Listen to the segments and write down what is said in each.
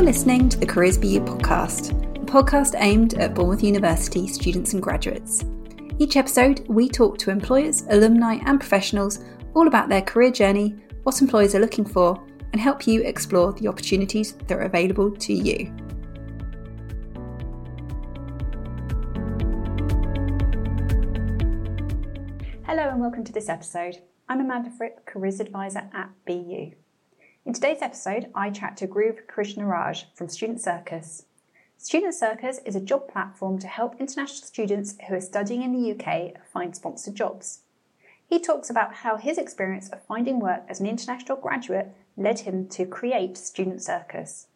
You're listening to the Careers BU podcast, a podcast aimed at Bournemouth University students and graduates. Each episode, we talk to employers, alumni, and professionals all about their career journey, what employers are looking for, and help you explore the opportunities that are available to you. Hello, and welcome to this episode. I'm Amanda Fripp, Careers Advisor at BU. In today's episode, I chat to Dhruv Krishnaraj from Student Circus. Student Circus is a job platform to help international students who are studying in the UK find sponsored jobs. He talks about how his experience of finding work as an international graduate led him to create Student Circus.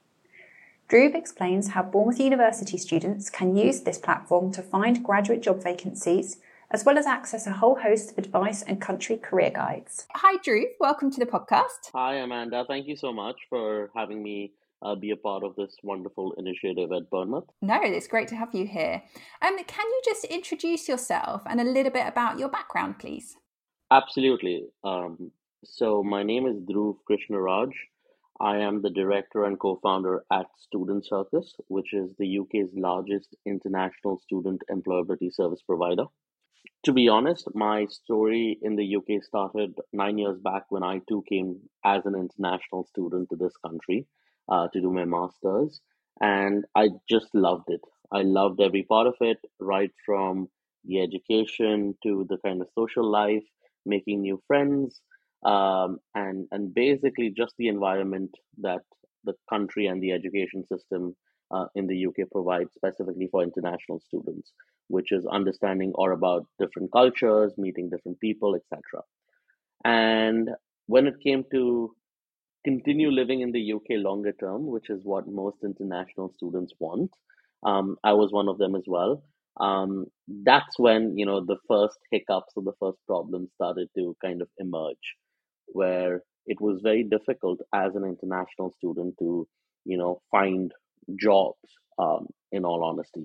Dhruv explains how Bournemouth University students can use this platform to find graduate job vacancies as well as access a whole host of advice and country career guides. Hi, Dhruv. Welcome to the podcast. Hi, Amanda. Thank you so much for having me uh, be a part of this wonderful initiative at Bournemouth. No, it's great to have you here. Um, can you just introduce yourself and a little bit about your background, please? Absolutely. Um, so, my name is Dhruv Krishnaraj. I am the director and co founder at Student Circus, which is the UK's largest international student employability service provider. To be honest, my story in the UK started nine years back when I too came as an international student to this country uh, to do my master's. And I just loved it. I loved every part of it, right from the education to the kind of social life, making new friends, um, and, and basically just the environment that the country and the education system uh, in the UK provides specifically for international students which is understanding or about different cultures, meeting different people, etc. And when it came to continue living in the UK longer term, which is what most international students want, um, I was one of them as well. Um, that's when you know the first hiccups or the first problems started to kind of emerge, where it was very difficult as an international student to you know find jobs. Um, in all honesty,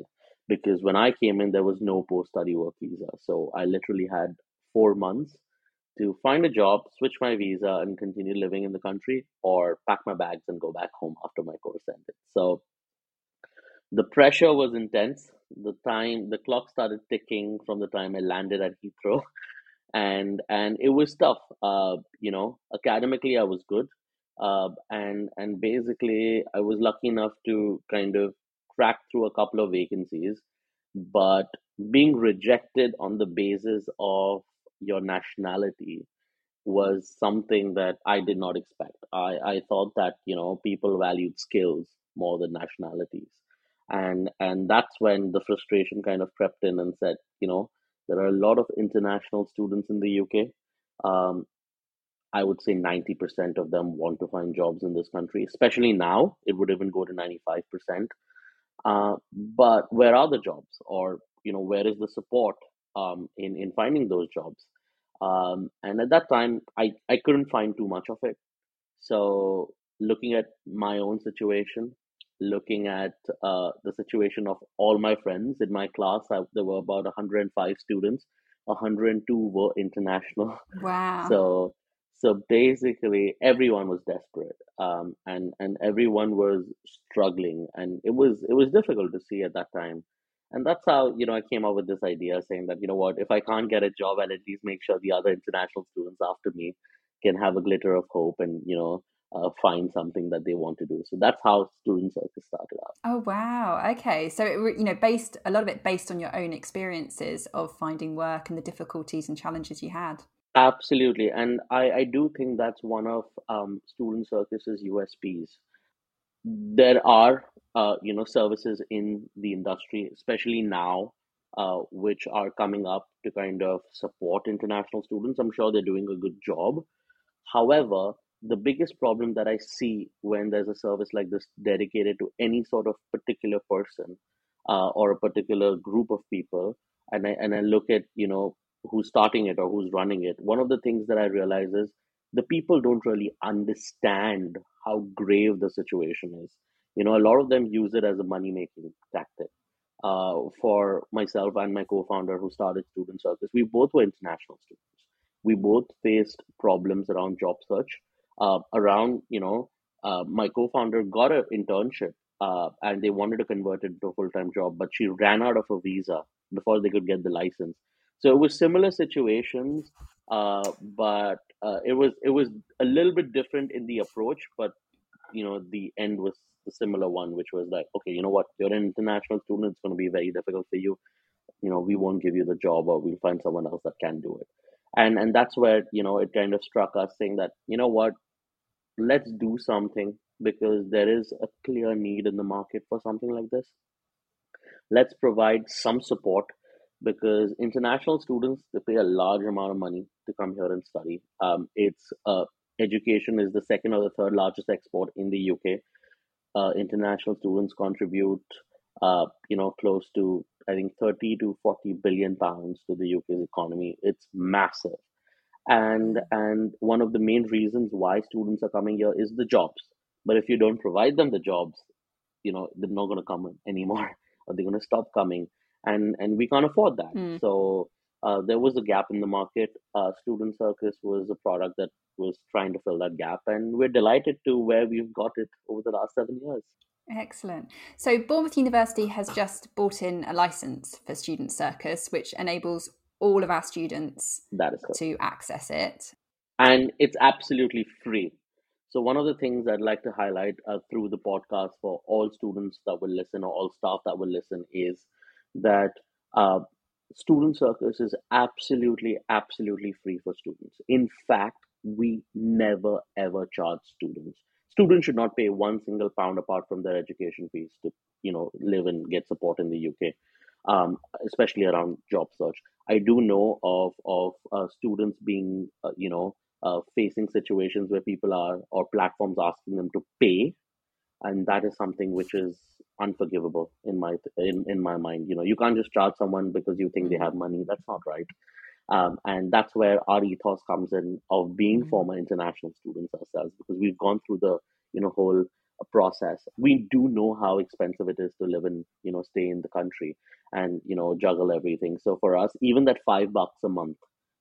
because when I came in, there was no post study work visa. So I literally had four months to find a job, switch my visa, and continue living in the country, or pack my bags and go back home after my course ended. So the pressure was intense. The time, the clock started ticking from the time I landed at Heathrow, and and it was tough. Uh, you know, academically I was good, uh, and and basically I was lucky enough to kind of cracked through a couple of vacancies, but being rejected on the basis of your nationality was something that I did not expect. I, I thought that, you know, people valued skills more than nationalities. And and that's when the frustration kind of crept in and said, you know, there are a lot of international students in the UK. Um, I would say 90% of them want to find jobs in this country, especially now. It would even go to 95%. Uh, but where are the jobs, or you know, where is the support um, in in finding those jobs? Um, and at that time, I I couldn't find too much of it. So looking at my own situation, looking at uh, the situation of all my friends in my class, I, there were about 105 students. 102 were international. Wow. So so basically, everyone was desperate, um, and and everyone was struggling, and it was it was difficult to see at that time. And that's how you know I came up with this idea, saying that you know what, if I can't get a job, I'll at least make sure the other international students after me can have a glitter of hope, and you know uh, find something that they want to do. So that's how Student Circus started out. Oh wow! Okay, so it, you know, based a lot of it based on your own experiences of finding work and the difficulties and challenges you had. Absolutely, and I, I do think that's one of um, Student Circus's USPs. There are, uh, you know, services in the industry, especially now, uh, which are coming up to kind of support international students. I'm sure they're doing a good job. However, the biggest problem that I see when there's a service like this dedicated to any sort of particular person uh, or a particular group of people, and I and I look at you know who's starting it or who's running it, one of the things that I realize is the people don't really understand how grave the situation is. You know, a lot of them use it as a money making tactic. Uh, for myself and my co founder who started Student Circus, we both were international students. We both faced problems around job search, uh, around, you know, uh, my co-founder got an internship uh, and they wanted to convert it to a full-time job, but she ran out of a visa before they could get the license. So it was similar situations, uh, but uh, it was it was a little bit different in the approach, but you know the end was the similar one, which was like, okay, you know what, you're an international student, it's going to be very difficult for you. You know, we won't give you the job, or we'll find someone else that can do it. And and that's where you know it kind of struck us, saying that you know what, let's do something because there is a clear need in the market for something like this. Let's provide some support because international students they pay a large amount of money to come here and study. Um, it's uh, education is the second or the third largest export in the UK. Uh, international students contribute, uh, you know, close to I think thirty to forty billion pounds to the UK's economy. It's massive, and and one of the main reasons why students are coming here is the jobs. But if you don't provide them the jobs, you know, they're not going to come anymore, or they're going to stop coming and and we can't afford that. Mm. So uh, there was a gap in the market. Uh, Student Circus was a product that was trying to fill that gap, and we're delighted to where we've got it over the last seven years. Excellent. So Bournemouth University has just bought in a license for Student Circus, which enables all of our students to access it. And it's absolutely free. So one of the things I'd like to highlight uh, through the podcast for all students that will listen or all staff that will listen is that uh, student circus is absolutely absolutely free for students. In fact we never ever charge students. Students should not pay one single pound apart from their education fees to you know live and get support in the uk um, especially around job search. I do know of of uh, students being uh, you know uh, facing situations where people are or platforms asking them to pay and that is something which is unforgivable in my in, in my mind. You know you can't just charge someone because you think they have money. That's not right. Um, and that's where our ethos comes in of being mm-hmm. former international students ourselves because we've gone through the you know whole uh, process. We do know how expensive it is to live in you know stay in the country and you know juggle everything. So for us even that five bucks a month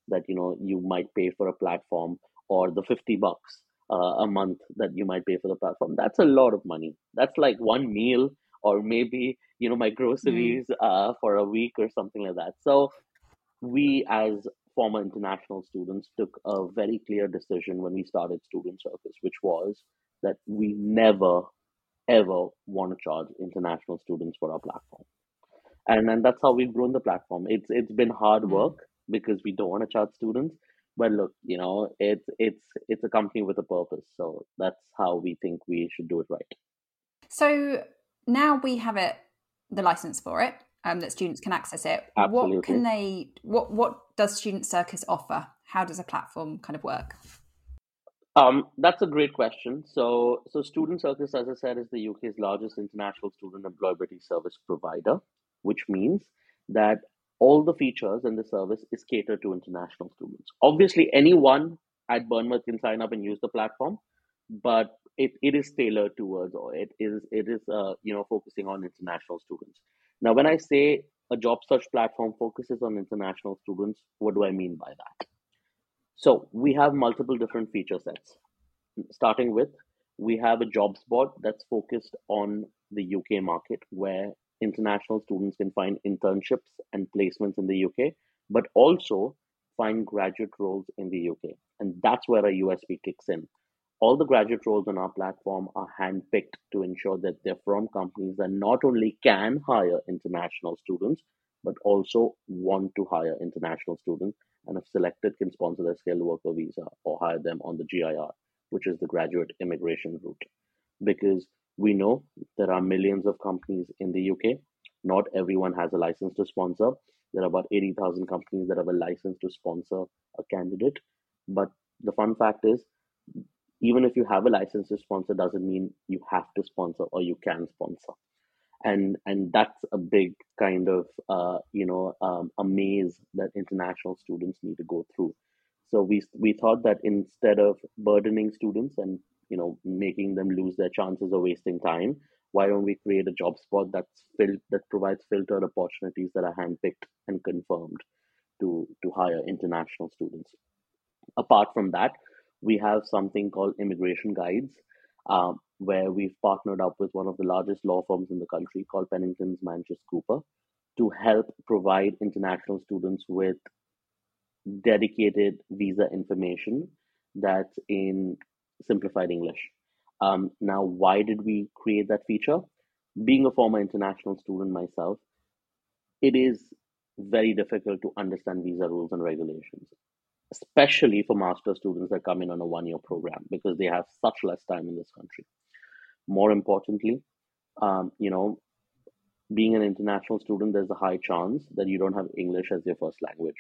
that you know you might pay for a platform or the 50 bucks uh, a month that you might pay for the platform. That's a lot of money. That's like one meal or maybe you know my groceries mm. uh, for a week or something like that. So we as former international students took a very clear decision when we started student circus which was that we never ever want to charge international students for our platform. And and that's how we've grown the platform. It's it's been hard mm. work because we don't want to charge students but look you know it's it's it's a company with a purpose so that's how we think we should do it right so now we have it, the license for it, um, that students can access it. Absolutely. What can they? What what does Student Circus offer? How does a platform kind of work? Um, that's a great question. So, so Student Circus, as I said, is the UK's largest international student employability service provider, which means that all the features in the service is catered to international students. Obviously, anyone at Bournemouth can sign up and use the platform, but it, it is tailored towards or it is it is uh, you know focusing on international students. Now when i say a job search platform focuses on international students what do i mean by that? So we have multiple different feature sets. Starting with we have a jobs board that's focused on the uk market where international students can find internships and placements in the uk but also find graduate roles in the uk and that's where a usp kicks in all the graduate roles on our platform are handpicked to ensure that they're from companies that not only can hire international students, but also want to hire international students and if selected can sponsor their skilled worker visa or hire them on the GIR, which is the graduate immigration route. Because we know there are millions of companies in the UK. Not everyone has a license to sponsor. There are about 80,000 companies that have a license to sponsor a candidate. But the fun fact is, even if you have a license to sponsor doesn't mean you have to sponsor or you can sponsor and and that's a big kind of uh, you know um, a maze that international students need to go through so we we thought that instead of burdening students and you know making them lose their chances or wasting time? Why don't we create a job spot that's filled that provides filtered opportunities that are handpicked and confirmed to to hire international students? Apart from that we have something called immigration guides um, where we've partnered up with one of the largest law firms in the country called Penningtons Manchester Cooper to help provide international students with dedicated visa information that's in simplified English. Um, now, why did we create that feature? Being a former international student myself, it is very difficult to understand visa rules and regulations, especially for master students that come in on a one year program because they have such less time in this country. More importantly, um, you know, being an international student, there's a high chance that you don't have English as your first language.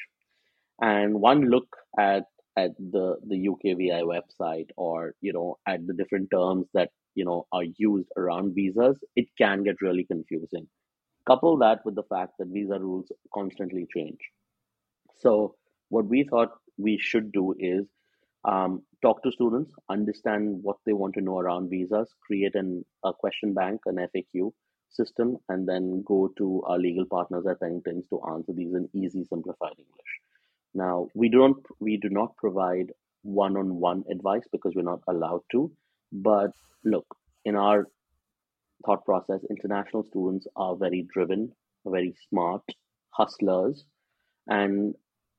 And one look at at the the UKVI website or you know at the different terms that you know are used around visas, it can get really confusing. Couple that with the fact that visa rules constantly change. So what we thought we should do is um, talk to students, understand what they want to know around visas, create an, a question bank, an FAQ system, and then go to our legal partners at Penningtons to answer these in easy, simplified English. Now, we don't we do not provide one-on-one advice because we're not allowed to. But look, in our thought process, international students are very driven, very smart, hustlers, and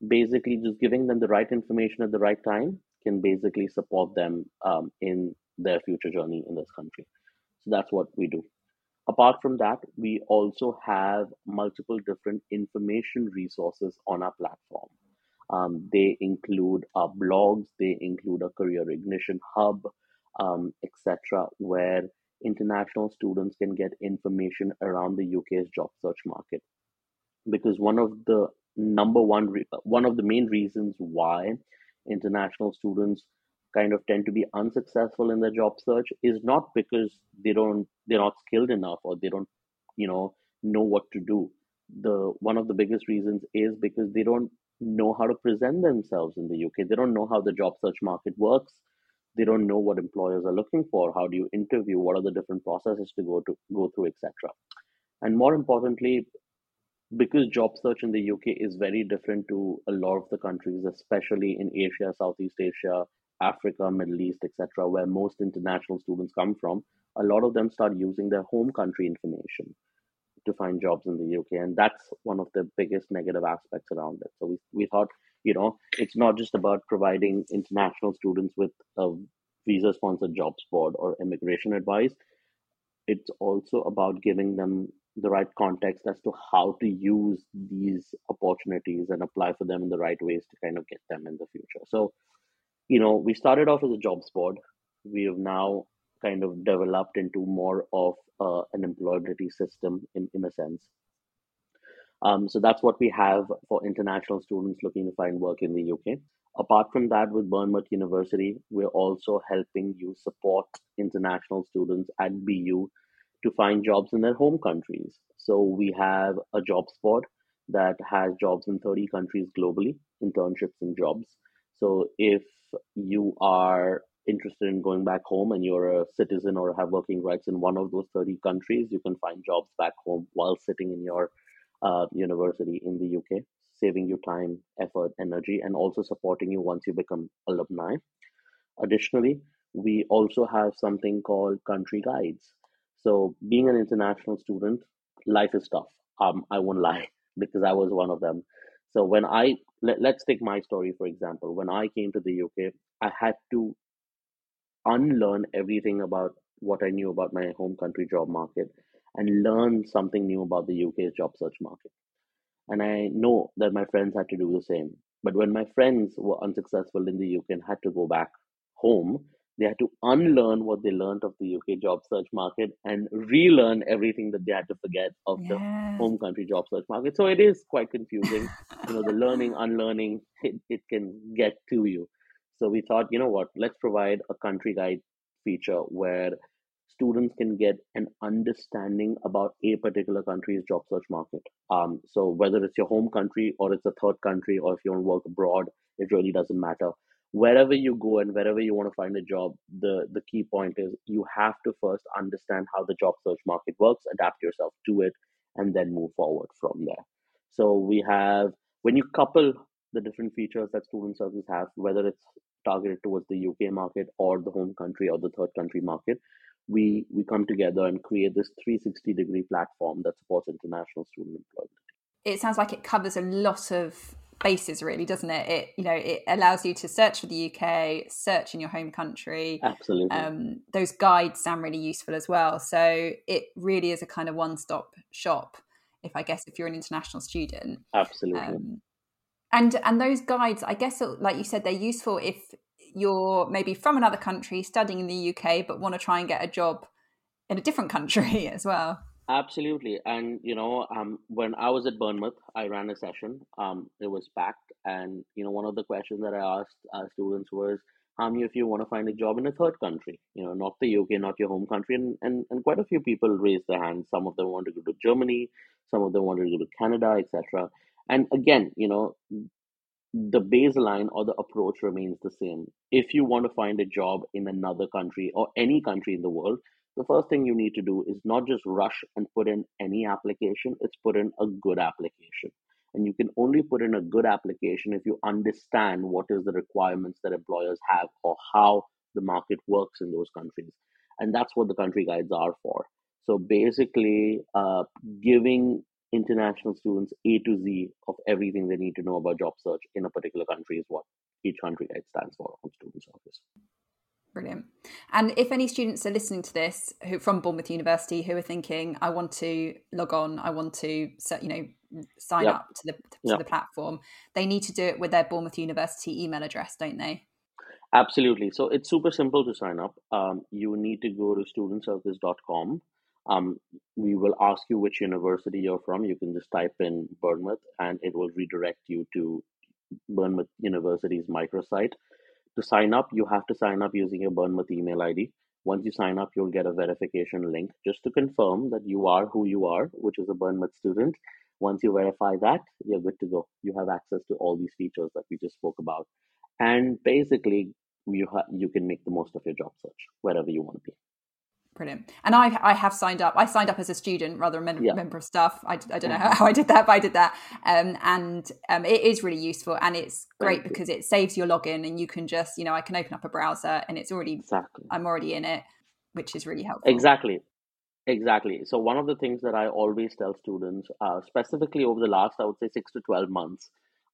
basically just giving them the right information at the right time can basically support them um, in their future journey in this country. So that's what we do. Apart from that, we also have multiple different information resources on our platform. Um, they include our blogs, they include a career ignition hub, um, etc., where international students can get information around the UK's job search market. Because one of the number one, re- one of the main reasons why international students kind of tend to be unsuccessful in their job search is not because they don't they're not skilled enough or they don't you know know what to do the one of the biggest reasons is because they don't know how to present themselves in the UK. They don't know how the job search market works. They don't know what employers are looking for. How do you interview? What are the different processes to go to go through, etc. And more importantly, because job search in the UK is very different to a lot of the countries, especially in Asia, Southeast Asia, Africa, Middle East, etc., where most international students come from, a lot of them start using their home country information to find jobs in the UK, and that's one of the biggest negative aspects around it. So we we thought, you know, it's not just about providing international students with a visa sponsored jobs board or immigration advice. It's also about giving them the right context as to how to use these opportunities and apply for them in the right ways to kind of get them in the future. So, you know, we started off as a jobs board. We have now kind of developed into more of uh, an employability system in, in a sense. Um, so that's what we have for international students looking to find work in the UK. Apart from that, with Bournemouth University, we're also helping you support international students at BU to find jobs in their home countries. So we have a jobs board that has jobs in 30 countries globally, internships and jobs. So if you are interested in going back home and you're a citizen or have working rights in one of those 30 countries, you can find jobs back home while sitting in your uh, university in the UK, saving you time, effort, energy, and also supporting you once you become alumni. Additionally, we also have something called country guides. So, being an international student, life is tough. Um, I won't lie because I was one of them. So, when I let, let's take my story for example. When I came to the UK, I had to unlearn everything about what I knew about my home country job market and learn something new about the UK's job search market. And I know that my friends had to do the same. But when my friends were unsuccessful in the UK and had to go back home, they had to unlearn what they learned of the UK job search market and relearn everything that they had to forget of the home country job search market. So it is quite confusing. you know, the learning, unlearning, it, it can get to you. So we thought, you know what, let's provide a country guide feature where students can get an understanding about a particular country's job search market. Um, so whether it's your home country or it's a third country or if you want to work abroad, it really doesn't matter. Wherever you go and wherever you want to find a job, the, the key point is you have to first understand how the job search market works, adapt yourself to it, and then move forward from there. So we have when you couple the different features that Student Circus have, whether it's targeted towards the UK market or the home country or the third country market, we we come together and create this 360 degree platform that supports international student employment. It sounds like it covers a lot of bases really doesn't it? It you know it allows you to search for the uk search in your home country. Absolutely. Um, those guides sound really useful as well. So it really is a kind of one-stop shop if i guess if you're an international student. Absolutely. Um, and and those guides i guess like you said they're useful if you're maybe from another country studying in the uk but want to try and get a job in a different country as well Absolutely. And, you know, um, when I was at Bournemouth, I ran a session. Um, it was packed. And, you know, one of the questions that I asked our students was, how many of you want to find a job in a third country? You know, not the UK, not your home country. And, and, and quite a few people raised their hands. Some of them wanted to go to Germany, some of them wanted to go to Canada, etc. And again, you know, the baseline or the approach remains the same. If you want to find a job in another country or any country in the world, the first thing you need to do is not just rush and put in any application, it's put in a good application. And you can only put in a good application if you understand what is the requirements that employers have or how the market works in those countries. And that's what the country guides are for. So basically, uh, giving international students A to Z of everything they need to know about job search in a particular country is what each country guide stands for on Student Circus. Brilliant. And if any students are listening to this who from Bournemouth University who are thinking, I want to log on, I want to you know sign yep. up to the to yep. the platform, they need to do it with their Bournemouth University email address, don't they? Absolutely. So it's super simple to sign up. Um, you need to go to studentcircus.com. Um, we will ask you which university you're from. You can just type in Bournemouth and it will redirect you to Bournemouth University's microsite to sign up, you have to sign up using your Bournemouth email ID. Once you sign up, you'll get a verification link just to confirm that you are who you are, which is a Bournemouth student. Once you verify that, you're good to go. You have access to all these features that we just spoke about. And basically, you, ha- you can make the most of your job search wherever you want to be. Brilliant. And I, I have signed up. I signed up as a student rather than a yeah. member of staff. I, I don't know how, how, I did that, but I did that. Um, and um, it is really useful and it's great because it saves your login and you can just, you know, I can open up a browser and it's already, exactly. I'm already in it, which is really helpful. Exactly. Exactly. So one of the things that I always tell students, uh, specifically over the last, I would say six to 12 months,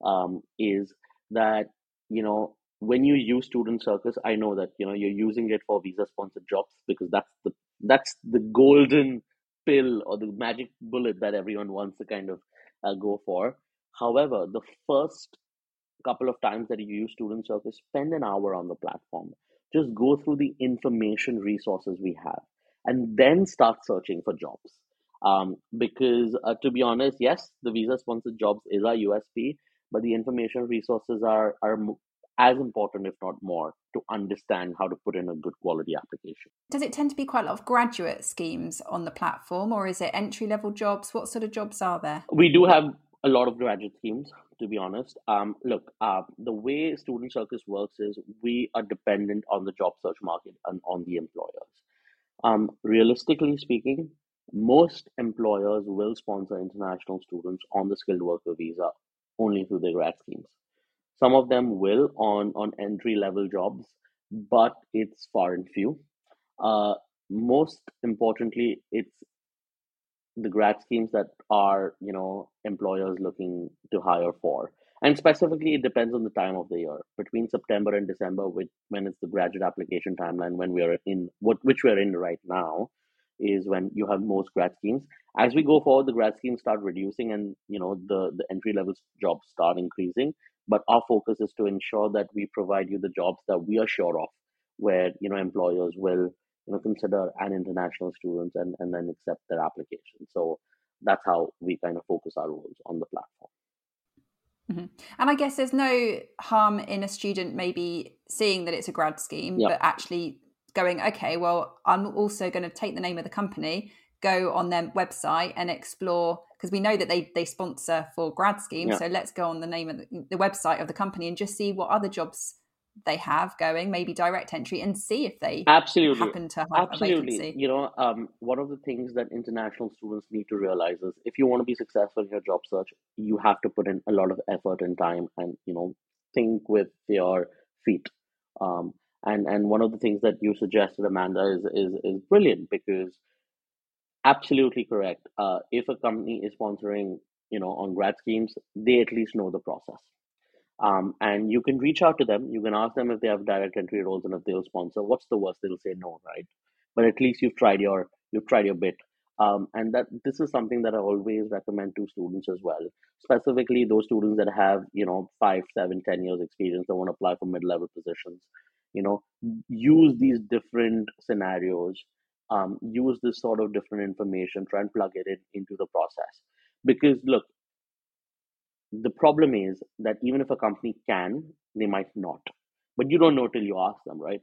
um, is that, you know, when you use student circus i know that you know you're using it for visa sponsored jobs because that's the that's the golden pill or the magic bullet that everyone wants to kind of uh, go for. However the first couple of times that you use student circus spend an hour on the platform. Just go through the information resources we have and then start searching for jobs. Um, because uh, to be honest yes the visa sponsored jobs is our usp but the information resources are are as important, if not more, to understand how to put in a good quality application. Does it tend to be quite a lot of graduate schemes on the platform, or is it entry level jobs? What sort of jobs are there? We do have a lot of graduate schemes, to be honest. Um, look, uh, the way Student Circus works is we are dependent on the job search market and on the employers. Um, realistically speaking, most employers will sponsor international students on the skilled worker visa only through their grad schemes. Some of them will on on entry level jobs, but it's far and few. Uh, most importantly, it's the grad schemes that are you know employers looking to hire for and specifically it depends on the time of the year between september and december which when it's the graduate application timeline when we are in what which we're in right now is when you have most grad schemes as we go forward the grad schemes start reducing and you know the the entry level jobs start increasing but our focus is to ensure that we provide you the jobs that we are sure of where you know employers will you know consider an international student and, and then accept their application so that's how we kind of focus our roles on the platform mm-hmm. and i guess there's no harm in a student maybe seeing that it's a grad scheme yep. but actually going okay well i'm also going to take the name of the company go on their website and explore because we know that they they sponsor for grad schemes. Yeah. So let's go on the name of the, the, website of the company and just see what other jobs they have going, maybe direct entry, and see if they absolutely happen to have absolutely. a vacancy. You know, um, one of the things that international students need to realize is if you want to be successful in your job search, you have to put in a lot of effort and time, and you know, think with your feet. Um, and and one of the things that you suggested, Amanda, is is is brilliant because absolutely correct. Uh, if a company is sponsoring, you know, on grad schemes, they at least know the process. Um, and you can reach out to them. You can ask them if they have direct entry roles and if they'll sponsor. What's the worst? They'll say no, right? But at least you've tried your you've tried your bit. Um, and that this is something that I always recommend to students as well, specifically those students that have you know five, seven, ten years experience that want to apply for mid level positions. You know, use these different scenarios. Um, use this sort of different information. Try and plug it in into the process. Because look, the problem is that even if a company can, they might not. But you don't know till you ask them, right?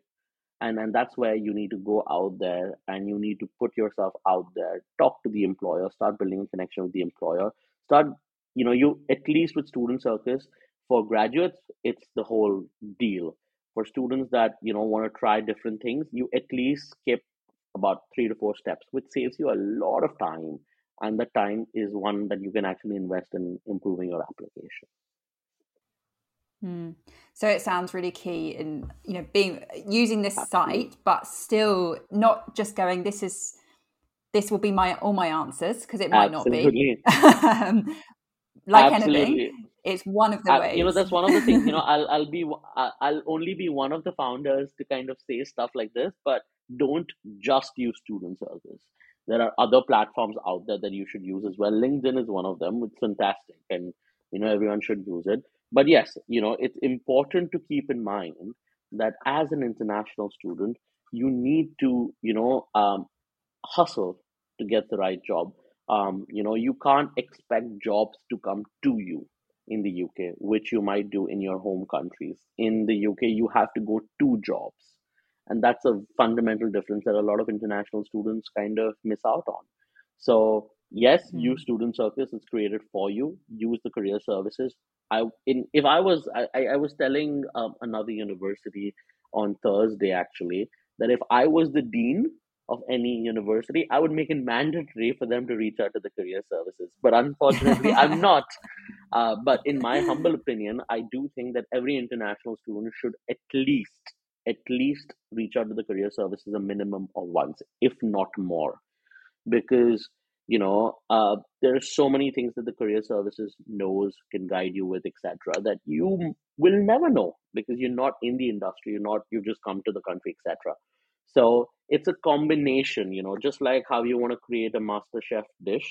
And and that's where you need to go out there and you need to put yourself out there, talk to the employer, start building a connection with the employer, start, you know, you at least with student circus, for graduates, it's the whole deal. For students that, you know, want to try different things, you at least skip about three to four steps, which saves you a lot of time and the time is one that you can actually invest in improving your application mm. so it sounds really key in you know being using this Absolutely. site but still not just going this is this will be my all my answers because it might Absolutely. not be um, like Absolutely. anything it's one of the ways you know that's one of the things you know i'll i'll be i'll only be one of the founders to kind of say stuff like this but don't just use student circus there are other platforms out there that you should use as well. Linkedin is one of them. It's fantastic and you know everyone should use it. But yes you know it's important to keep in mind that as an international student you need to you know um, hustle to get the right job. Um, you know you can't expect jobs to come to you in the uk which you might do in your home countries. In the uk you have to go to jobs. And that's a fundamental difference that a lot of international students kind of miss out on. So yes mm. use student circus it's created for you. Use the career services. I in if i was i i was telling um, another university on thursday actually that if i was the dean of any university i would make it mandatory for them to reach out to the career services. But unfortunately i'm not. Uh, but in my humble opinion i do think that every international student should at least at least reach out to the career services a minimum of once, if not more, because you know uh, there are so many things that the career services knows can guide you with etc that you will never know because you're not in the industry you're not you've just come to the country etc so it's a combination you know just like how you want to create a master chef dish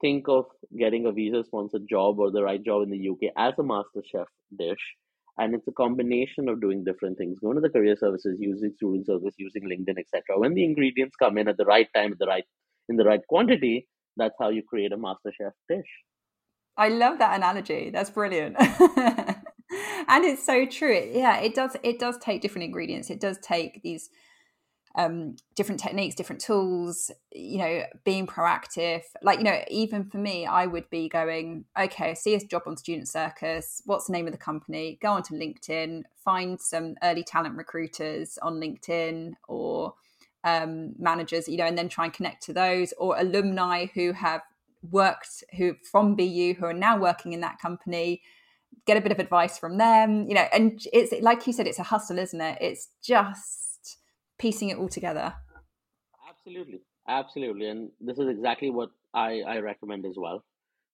think of getting a visa sponsored job or the right job in the uk as a master chef dish and it's a combination of doing different things going to the career services using student circus using linkedin etc when the ingredients come in at the right time at the right in the right quantity that's how you create a master chef dish. I love that analogy. That's brilliant. And it's so true. Yeah it does it does take different ingredients. It does take these um, different techniques, different tools, you know, being proactive. Like, you know, even for me, I would be going, okay, see a job on Student Circus. What's the name of the company? Go onto LinkedIn, find some early talent recruiters on LinkedIn or um, managers, you know, and then try and connect to those or alumni who have worked who from BU who are now working in that company get a bit of advice from them you know and it's like you said it's a hustle isn't it it's just piecing it all together. Absolutely, absolutely, and this is exactly what I I recommend as well.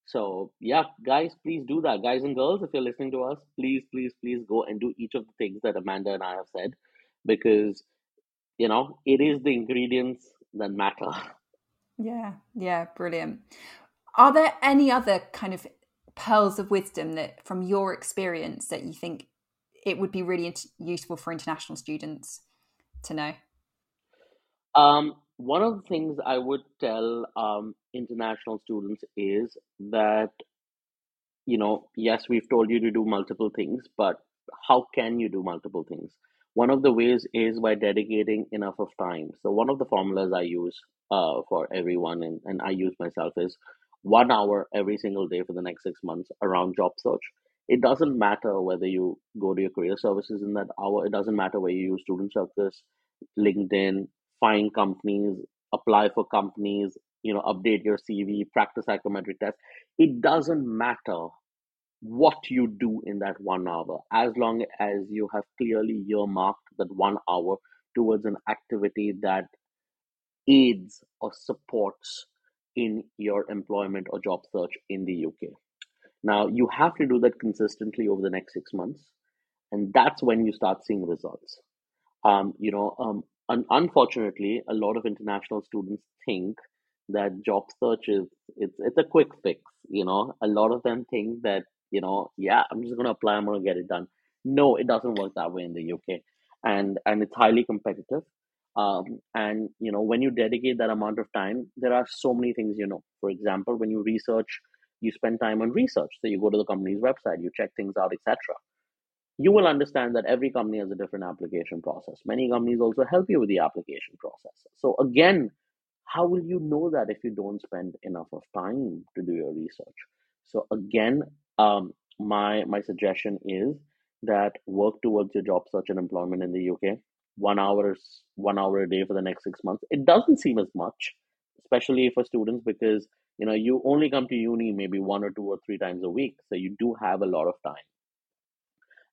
So yeah, guys, please do that, guys and girls. If you're listening to us, please, please, please go and do each of the things that Amanda and I have said, because you know it is the ingredients that matter. Yeah, yeah, brilliant. Are there any other kind of pearls of wisdom that, from your experience, that you think it would be really useful for international students? To know? Um, one of the things I would tell um, international students is that, you know, yes, we've told you to do multiple things, but how can you do multiple things? One of the ways is by dedicating enough of time. So, one of the formulas I use uh, for everyone, and, and I use myself, is one hour every single day for the next six months around job search it doesn't matter whether you go to your career services in that hour. It doesn't matter whether you use Student Circus, LinkedIn, find companies, apply for companies, you know, update your CV, practice psychometric tests. It doesn't matter what you do in that one hour, as long as you have clearly earmarked that one hour towards an activity that aids or supports in your employment or job search in the UK. Now, you have to do that consistently over the next six months, and that's when you start seeing results. Um, you know, um, un- unfortunately, a lot of international students think that job search is it's it's a quick fix. You know, a lot of them think that you know, yeah, I'm just gonna apply, I'm gonna get it done. No, it doesn't work that way in the UK, and and it's highly competitive. Um, and you know, when you dedicate that amount of time, there are so many things you know. For example, when you research, you spend time on research. So you go to the company's website, you check things out, etc. You will understand that every company has a different application process. Many companies also help you with the application process. So again, how will you know that if you don't spend enough of time to do your research? So again, um, my my suggestion is that work towards your job search and employment in the UK one hour one hour a day for the next six months it doesn't seem as much especially for students because you know you only come to uni maybe one or two or three times a week so you do have a lot of time.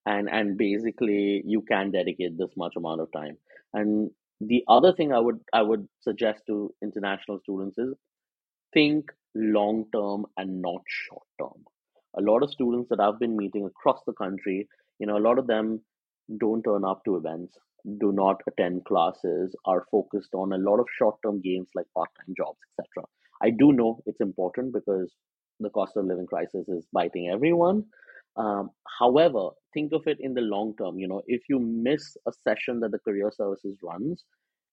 And and basically you can dedicate this much amount of time. And the other thing i would i would suggest to international students is think long term and not short term a lot of students that i've been meeting across the country you know a lot of them don't turn up to events do not attend classes are focused on a lot of short-term gains like part-time jobs etc i do know it's important because the cost of living crisis is biting everyone. Um, however think of it in the long term. You know if you miss a session that the career services runs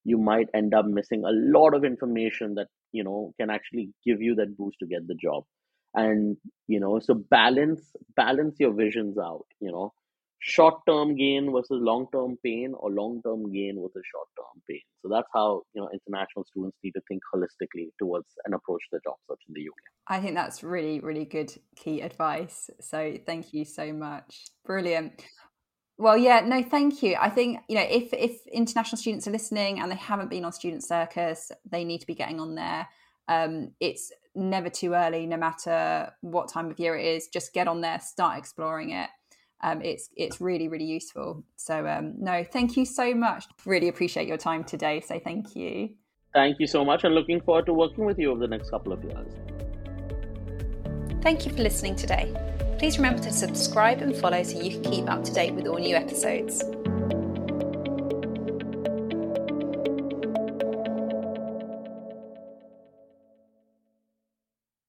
you might end up missing a lot of information that you know can actually give you that boost to get the job. And you know so balance balance your visions out you know short term gain versus long term pain or long term gain versus short term pain. So that's how you know international students need to think holistically towards an approach to the job search in the UK. I think that's really, really good key advice. So thank you so much. Brilliant. Well, yeah, no, thank you. I think you know if if international students are listening and they haven't been on Student Circus, they need to be getting on there. Um, it's never too early, no matter what time of year it is. Just get on there, start exploring it um, it's it's really really useful. So um, no, thank you so much. Really appreciate your time today. So thank you. Thank you so much, and looking forward to working with you over the next couple of years. Thank you for listening today. Please remember to subscribe and follow so you can keep up to date with all new episodes.